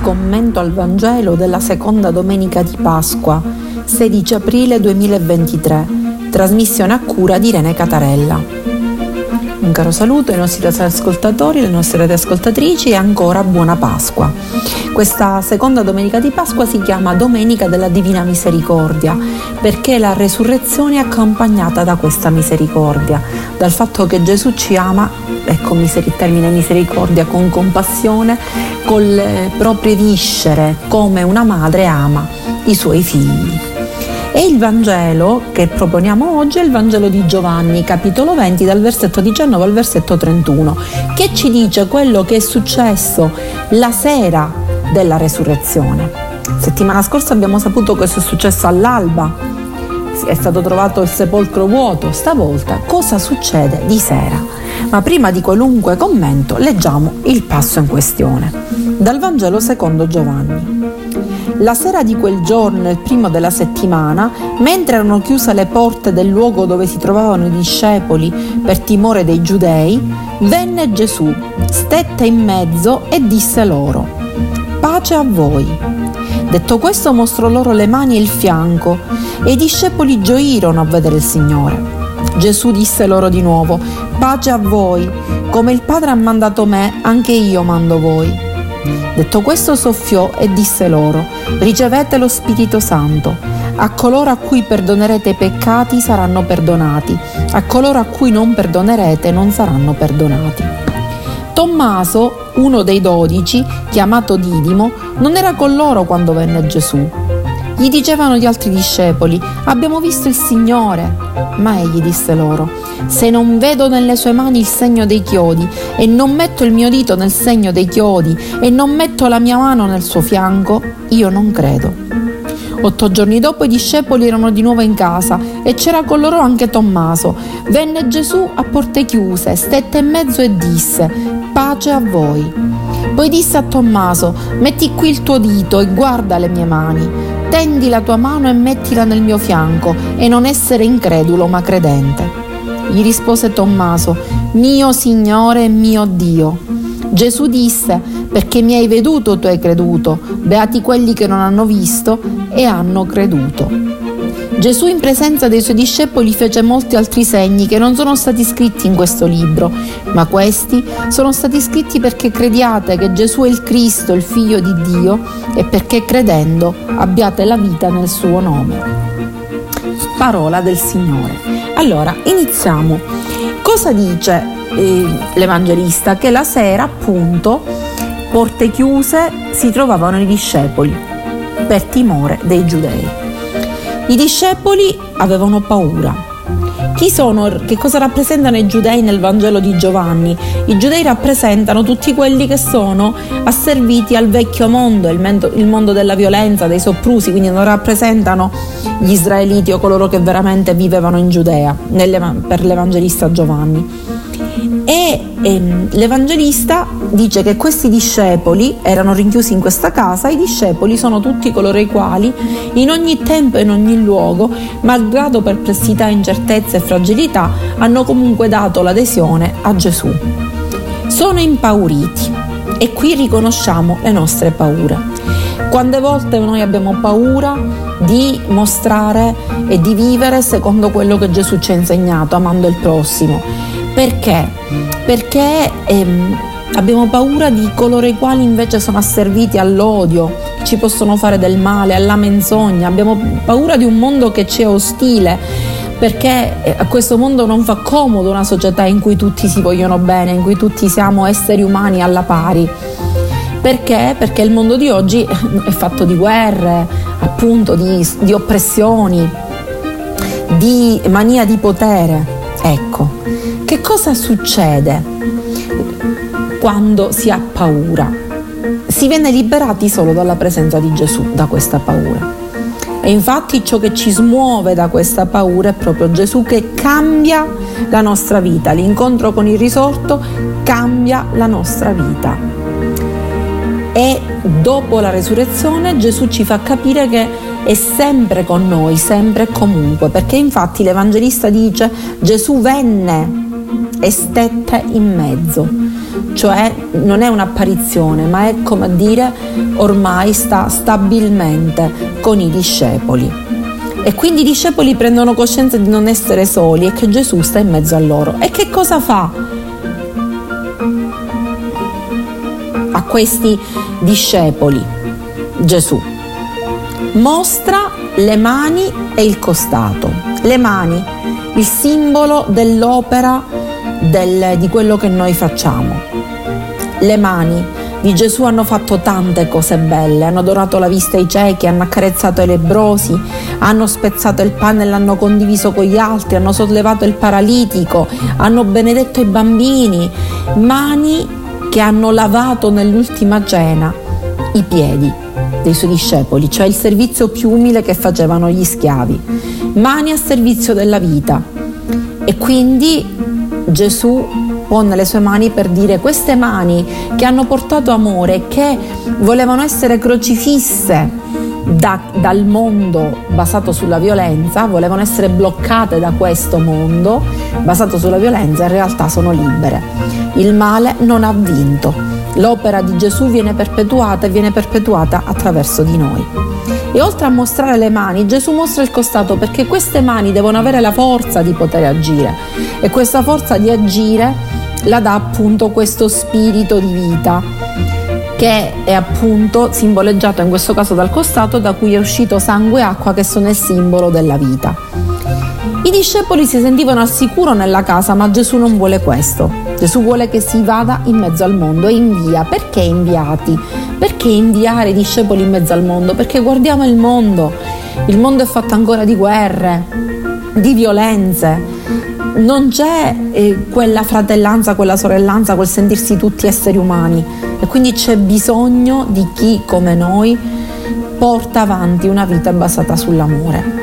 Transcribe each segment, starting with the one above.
commento al Vangelo della seconda domenica di Pasqua, 16 aprile 2023, trasmissione a cura di Irene Catarella. Un caro saluto ai nostri ascoltatori, alle nostre radioascoltatrici e ancora buona Pasqua. Questa seconda domenica di Pasqua si chiama Domenica della Divina Misericordia perché la resurrezione è accompagnata da questa misericordia, dal fatto che Gesù ci ama, ecco il termine misericordia, con compassione, con le proprie viscere, come una madre ama i suoi figli. E il Vangelo che proponiamo oggi è il Vangelo di Giovanni, capitolo 20, dal versetto 19 al versetto 31, che ci dice quello che è successo la sera della resurrezione. Settimana scorsa abbiamo saputo cosa è successo all'alba, è stato trovato il sepolcro vuoto, stavolta cosa succede di sera? Ma prima di qualunque commento leggiamo il passo in questione. Dal Vangelo secondo Giovanni. La sera di quel giorno, il primo della settimana, mentre erano chiuse le porte del luogo dove si trovavano i discepoli per timore dei giudei, venne Gesù, stette in mezzo e disse loro, Pace a voi. Detto questo mostrò loro le mani e il fianco, e i discepoli gioirono a vedere il Signore. Gesù disse loro di nuovo, Pace a voi, come il Padre ha mandato me, anche io mando voi. Detto questo soffiò e disse loro, ricevete lo Spirito Santo. A coloro a cui perdonerete i peccati saranno perdonati, a coloro a cui non perdonerete non saranno perdonati. Tommaso, uno dei dodici, chiamato Didimo, non era con loro quando venne Gesù. Gli dicevano gli altri discepoli, abbiamo visto il Signore. Ma egli disse loro, se non vedo nelle sue mani il segno dei chiodi e non metto il mio dito nel segno dei chiodi e non metto la mia mano nel suo fianco, io non credo. Otto giorni dopo i discepoli erano di nuovo in casa e c'era con loro anche Tommaso. Venne Gesù a porte chiuse, stette in mezzo e disse, pace a voi. Poi disse a Tommaso, metti qui il tuo dito e guarda le mie mani tendi la tua mano e mettila nel mio fianco e non essere incredulo ma credente. Gli rispose Tommaso, mio Signore e mio Dio. Gesù disse, perché mi hai veduto tu hai creduto, beati quelli che non hanno visto e hanno creduto. Gesù in presenza dei suoi discepoli fece molti altri segni che non sono stati scritti in questo libro, ma questi sono stati scritti perché crediate che Gesù è il Cristo, il Figlio di Dio, e perché credendo abbiate la vita nel suo nome. Parola del Signore. Allora, iniziamo. Cosa dice eh, l'Evangelista? Che la sera, appunto, porte chiuse, si trovavano i discepoli per timore dei giudei. I discepoli avevano paura. Chi sono, che cosa rappresentano i giudei nel Vangelo di Giovanni? I giudei rappresentano tutti quelli che sono asserviti al vecchio mondo, il, mondo della violenza, dei soprusi, quindi non rappresentano gli israeliti o coloro che veramente vivevano in Giudea per l'Evangelista Giovanni e ehm, l'Evangelista dice che questi discepoli erano rinchiusi in questa casa, i discepoli sono tutti coloro i quali in ogni tempo e in ogni luogo, malgrado perplessità, incertezze e fragilità, hanno comunque dato l'adesione a Gesù. Sono impauriti e qui riconosciamo le nostre paure. Quante volte noi abbiamo paura di mostrare e di vivere secondo quello che Gesù ci ha insegnato, amando il prossimo perché? Perché ehm, abbiamo paura di coloro i quali invece sono asserviti all'odio, ci possono fare del male, alla menzogna, abbiamo paura di un mondo che ci è ostile perché eh, a questo mondo non fa comodo una società in cui tutti si vogliono bene, in cui tutti siamo esseri umani alla pari. Perché? Perché il mondo di oggi è fatto di guerre, appunto di, di oppressioni, di mania di potere. Ecco, che cosa succede quando si ha paura? Si viene liberati solo dalla presenza di Gesù, da questa paura. E infatti ciò che ci smuove da questa paura è proprio Gesù che cambia la nostra vita. L'incontro con il risorto cambia la nostra vita. E dopo la resurrezione Gesù ci fa capire che è sempre con noi, sempre e comunque, perché infatti l'Evangelista dice Gesù venne e stette in mezzo. cioè non è un'apparizione, ma è come a dire ormai sta stabilmente con i discepoli. E quindi i discepoli prendono coscienza di non essere soli e che Gesù sta in mezzo a loro. E che cosa fa? Questi discepoli Gesù mostra le mani e il costato. Le mani, il simbolo dell'opera del, di quello che noi facciamo. Le mani di Gesù hanno fatto tante cose belle, hanno donato la vista ai ciechi, hanno accarezzato i lebrosi, hanno spezzato il pane e l'hanno condiviso con gli altri, hanno sollevato il paralitico, hanno benedetto i bambini, mani che hanno lavato nell'ultima cena i piedi dei suoi discepoli, cioè il servizio più umile che facevano gli schiavi, mani a servizio della vita. E quindi Gesù pone le sue mani per dire queste mani che hanno portato amore, che volevano essere crocifisse da, dal mondo basato sulla violenza, volevano essere bloccate da questo mondo basato sulla violenza, in realtà sono libere. Il male non ha vinto L'opera di Gesù viene perpetuata e viene perpetuata attraverso di noi. E oltre a mostrare le mani, Gesù mostra il costato perché queste mani devono avere la forza di poter agire e questa forza di agire la dà appunto questo spirito di vita che è appunto simboleggiato in questo caso dal costato da cui è uscito sangue e acqua che sono il simbolo della vita. I discepoli si sentivano al sicuro nella casa, ma Gesù non vuole questo. Gesù vuole che si vada in mezzo al mondo e invia. Perché inviati? Perché inviare i discepoli in mezzo al mondo? Perché guardiamo il mondo. Il mondo è fatto ancora di guerre, di violenze. Non c'è eh, quella fratellanza, quella sorellanza, quel sentirsi tutti esseri umani. E quindi c'è bisogno di chi come noi porta avanti una vita basata sull'amore.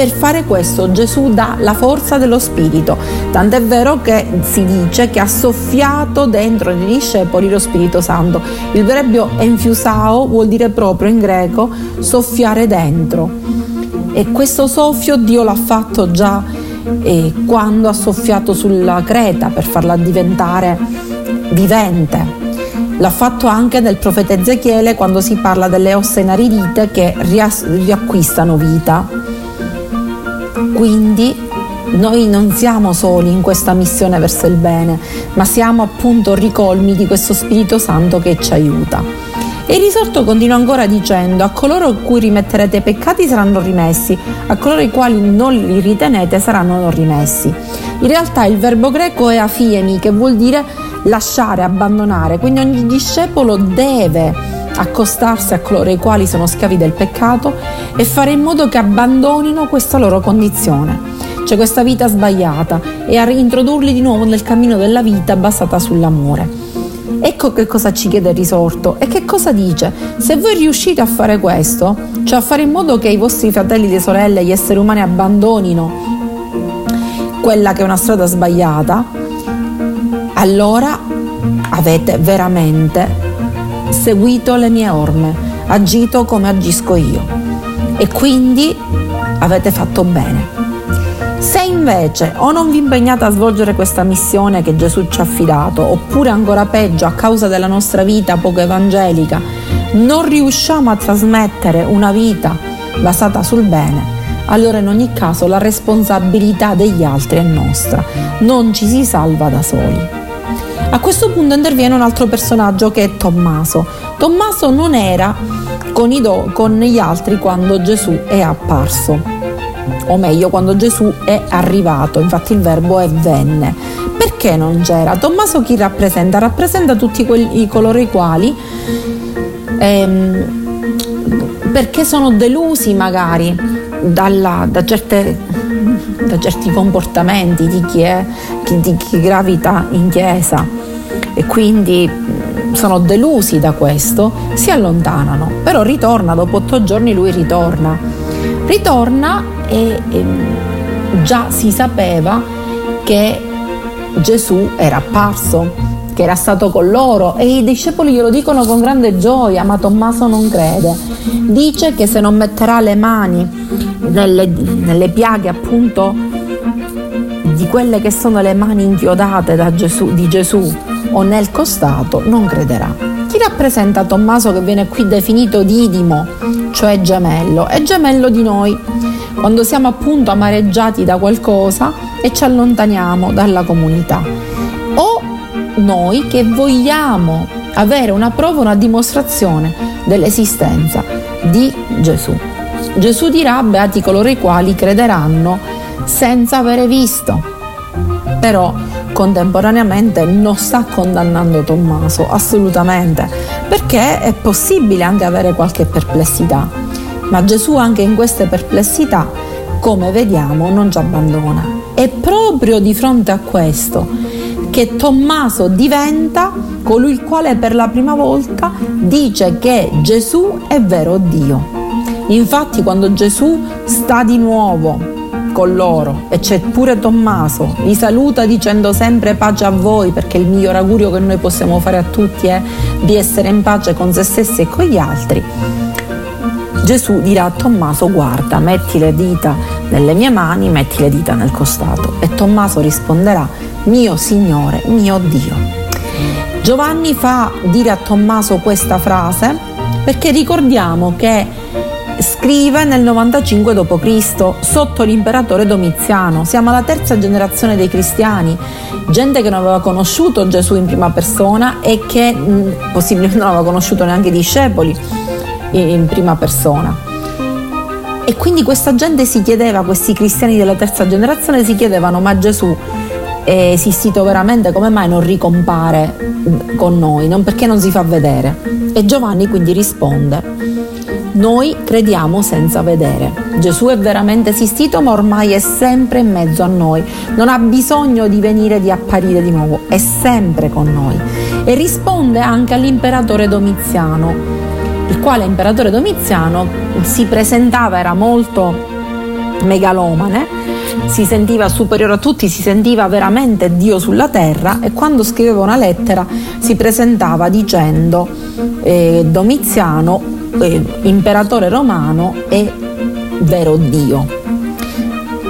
Per fare questo Gesù dà la forza dello Spirito, tant'è vero che si dice che ha soffiato dentro i discepoli lo Spirito Santo. Il verbo enfiusao vuol dire proprio in greco soffiare dentro. E questo soffio Dio l'ha fatto già eh, quando ha soffiato sulla creta per farla diventare vivente. L'ha fatto anche nel profeta Ezechiele quando si parla delle ossa inaridite che riacquistano vita. Quindi noi non siamo soli in questa missione verso il bene, ma siamo appunto ricolmi di questo Spirito Santo che ci aiuta. E il risorto continua ancora dicendo: A coloro a cui rimetterete i peccati saranno rimessi, a coloro i quali non li ritenete saranno non rimessi. In realtà il verbo greco è afiemi, che vuol dire lasciare, abbandonare, quindi ogni discepolo deve accostarsi a coloro i quali sono schiavi del peccato e fare in modo che abbandonino questa loro condizione, cioè questa vita sbagliata, e a reintrodurli di nuovo nel cammino della vita basata sull'amore. Ecco che cosa ci chiede il risorto e che cosa dice. Se voi riuscite a fare questo, cioè a fare in modo che i vostri fratelli e sorelle, gli esseri umani abbandonino quella che è una strada sbagliata, allora avete veramente seguito le mie orme, agito come agisco io. E quindi avete fatto bene. Se invece o non vi impegnate a svolgere questa missione che Gesù ci ha affidato, oppure ancora peggio a causa della nostra vita poco evangelica, non riusciamo a trasmettere una vita basata sul bene, allora in ogni caso la responsabilità degli altri è nostra, non ci si salva da soli. A questo punto interviene un altro personaggio che è Tommaso. Tommaso non era con, do, con gli altri quando Gesù è apparso, o meglio quando Gesù è arrivato, infatti il verbo è venne. Perché non c'era? Tommaso chi rappresenta? Rappresenta tutti quelli, coloro i quali ehm, perché sono delusi magari dalla, da certe da certi comportamenti di chi, è, di chi gravita in chiesa e quindi mm, sono delusi da questo, si allontanano, però ritorna, dopo otto giorni lui ritorna. Ritorna e, e già si sapeva che Gesù era apparso, che era stato con loro e i discepoli glielo dicono con grande gioia, ma Tommaso non crede. Dice che se non metterà le mani nelle, nelle piaghe appunto di quelle che sono le mani inchiodate Gesù, di Gesù o nel costato non crederà. Chi rappresenta Tommaso che viene qui definito Didimo, cioè gemello? È gemello di noi. Quando siamo appunto amareggiati da qualcosa e ci allontaniamo dalla comunità. O noi che vogliamo avere una prova, una dimostrazione dell'esistenza di Gesù. Gesù dirà, beati coloro i quali crederanno senza avere visto. Però contemporaneamente non sta condannando Tommaso, assolutamente, perché è possibile anche avere qualche perplessità. Ma Gesù anche in queste perplessità, come vediamo, non ci abbandona. È proprio di fronte a questo che Tommaso diventa colui il quale per la prima volta dice che Gesù è vero Dio. Infatti quando Gesù sta di nuovo con loro e c'è pure Tommaso, li saluta dicendo sempre pace a voi perché il miglior augurio che noi possiamo fare a tutti è di essere in pace con se stessi e con gli altri. Gesù dirà a Tommaso guarda, metti le dita nelle mie mani, metti le dita nel costato e Tommaso risponderà mio Signore, mio Dio. Giovanni fa dire a Tommaso questa frase perché ricordiamo che scrive nel 95 d.C. sotto l'imperatore Domiziano. Siamo alla terza generazione dei cristiani, gente che non aveva conosciuto Gesù in prima persona e che mh, possibilmente non aveva conosciuto neanche i discepoli in prima persona. E quindi questa gente si chiedeva, questi cristiani della terza generazione si chiedevano, ma Gesù è esistito veramente, come mai non ricompare con noi? Non perché non si fa vedere? E Giovanni quindi risponde, noi crediamo senza vedere. Gesù è veramente esistito, ma ormai è sempre in mezzo a noi. Non ha bisogno di venire, di apparire di nuovo, è sempre con noi. E risponde anche all'imperatore Domiziano, il quale imperatore Domiziano si presentava, era molto megalomane, si sentiva superiore a tutti, si sentiva veramente Dio sulla terra e quando scriveva una lettera si presentava dicendo eh, Domiziano eh, imperatore romano e vero Dio.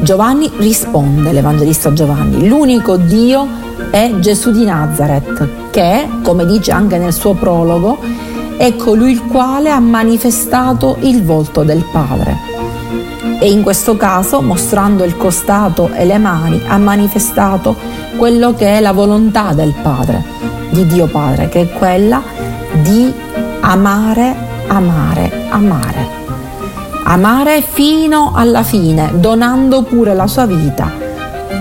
Giovanni risponde, l'Evangelista Giovanni, l'unico Dio è Gesù di Nazareth, che, come dice anche nel suo prologo, è colui il quale ha manifestato il volto del Padre. E in questo caso, mostrando il costato e le mani, ha manifestato quello che è la volontà del Padre, di Dio Padre, che è quella di amare amare, amare. Amare fino alla fine, donando pure la sua vita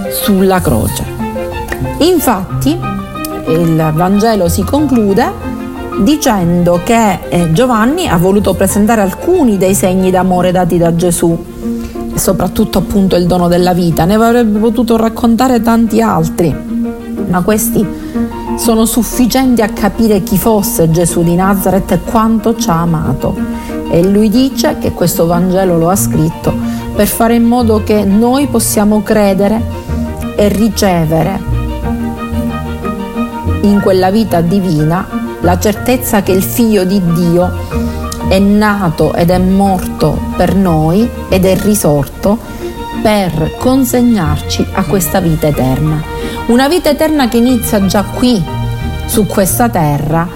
sulla croce. Infatti, il Vangelo si conclude dicendo che eh, Giovanni ha voluto presentare alcuni dei segni d'amore dati da Gesù, soprattutto appunto il dono della vita, ne avrebbe potuto raccontare tanti altri, ma questi sono sufficienti a capire chi fosse Gesù di Nazareth e quanto ci ha amato. E lui dice che questo Vangelo lo ha scritto per fare in modo che noi possiamo credere e ricevere in quella vita divina la certezza che il figlio di Dio è nato ed è morto per noi ed è risorto per consegnarci a questa vita eterna. Una vita eterna che inizia già qui, su questa terra,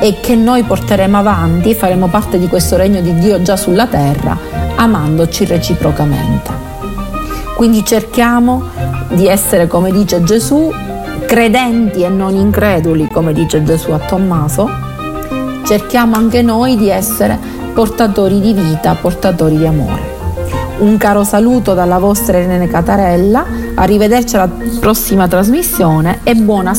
e che noi porteremo avanti, faremo parte di questo regno di Dio già sulla terra, amandoci reciprocamente. Quindi cerchiamo di essere, come dice Gesù, credenti e non increduli, come dice Gesù a Tommaso. Cerchiamo anche noi di essere portatori di vita, portatori di amore. Un caro saluto dalla vostra Irene Catarella, arrivederci alla prossima trasmissione e buona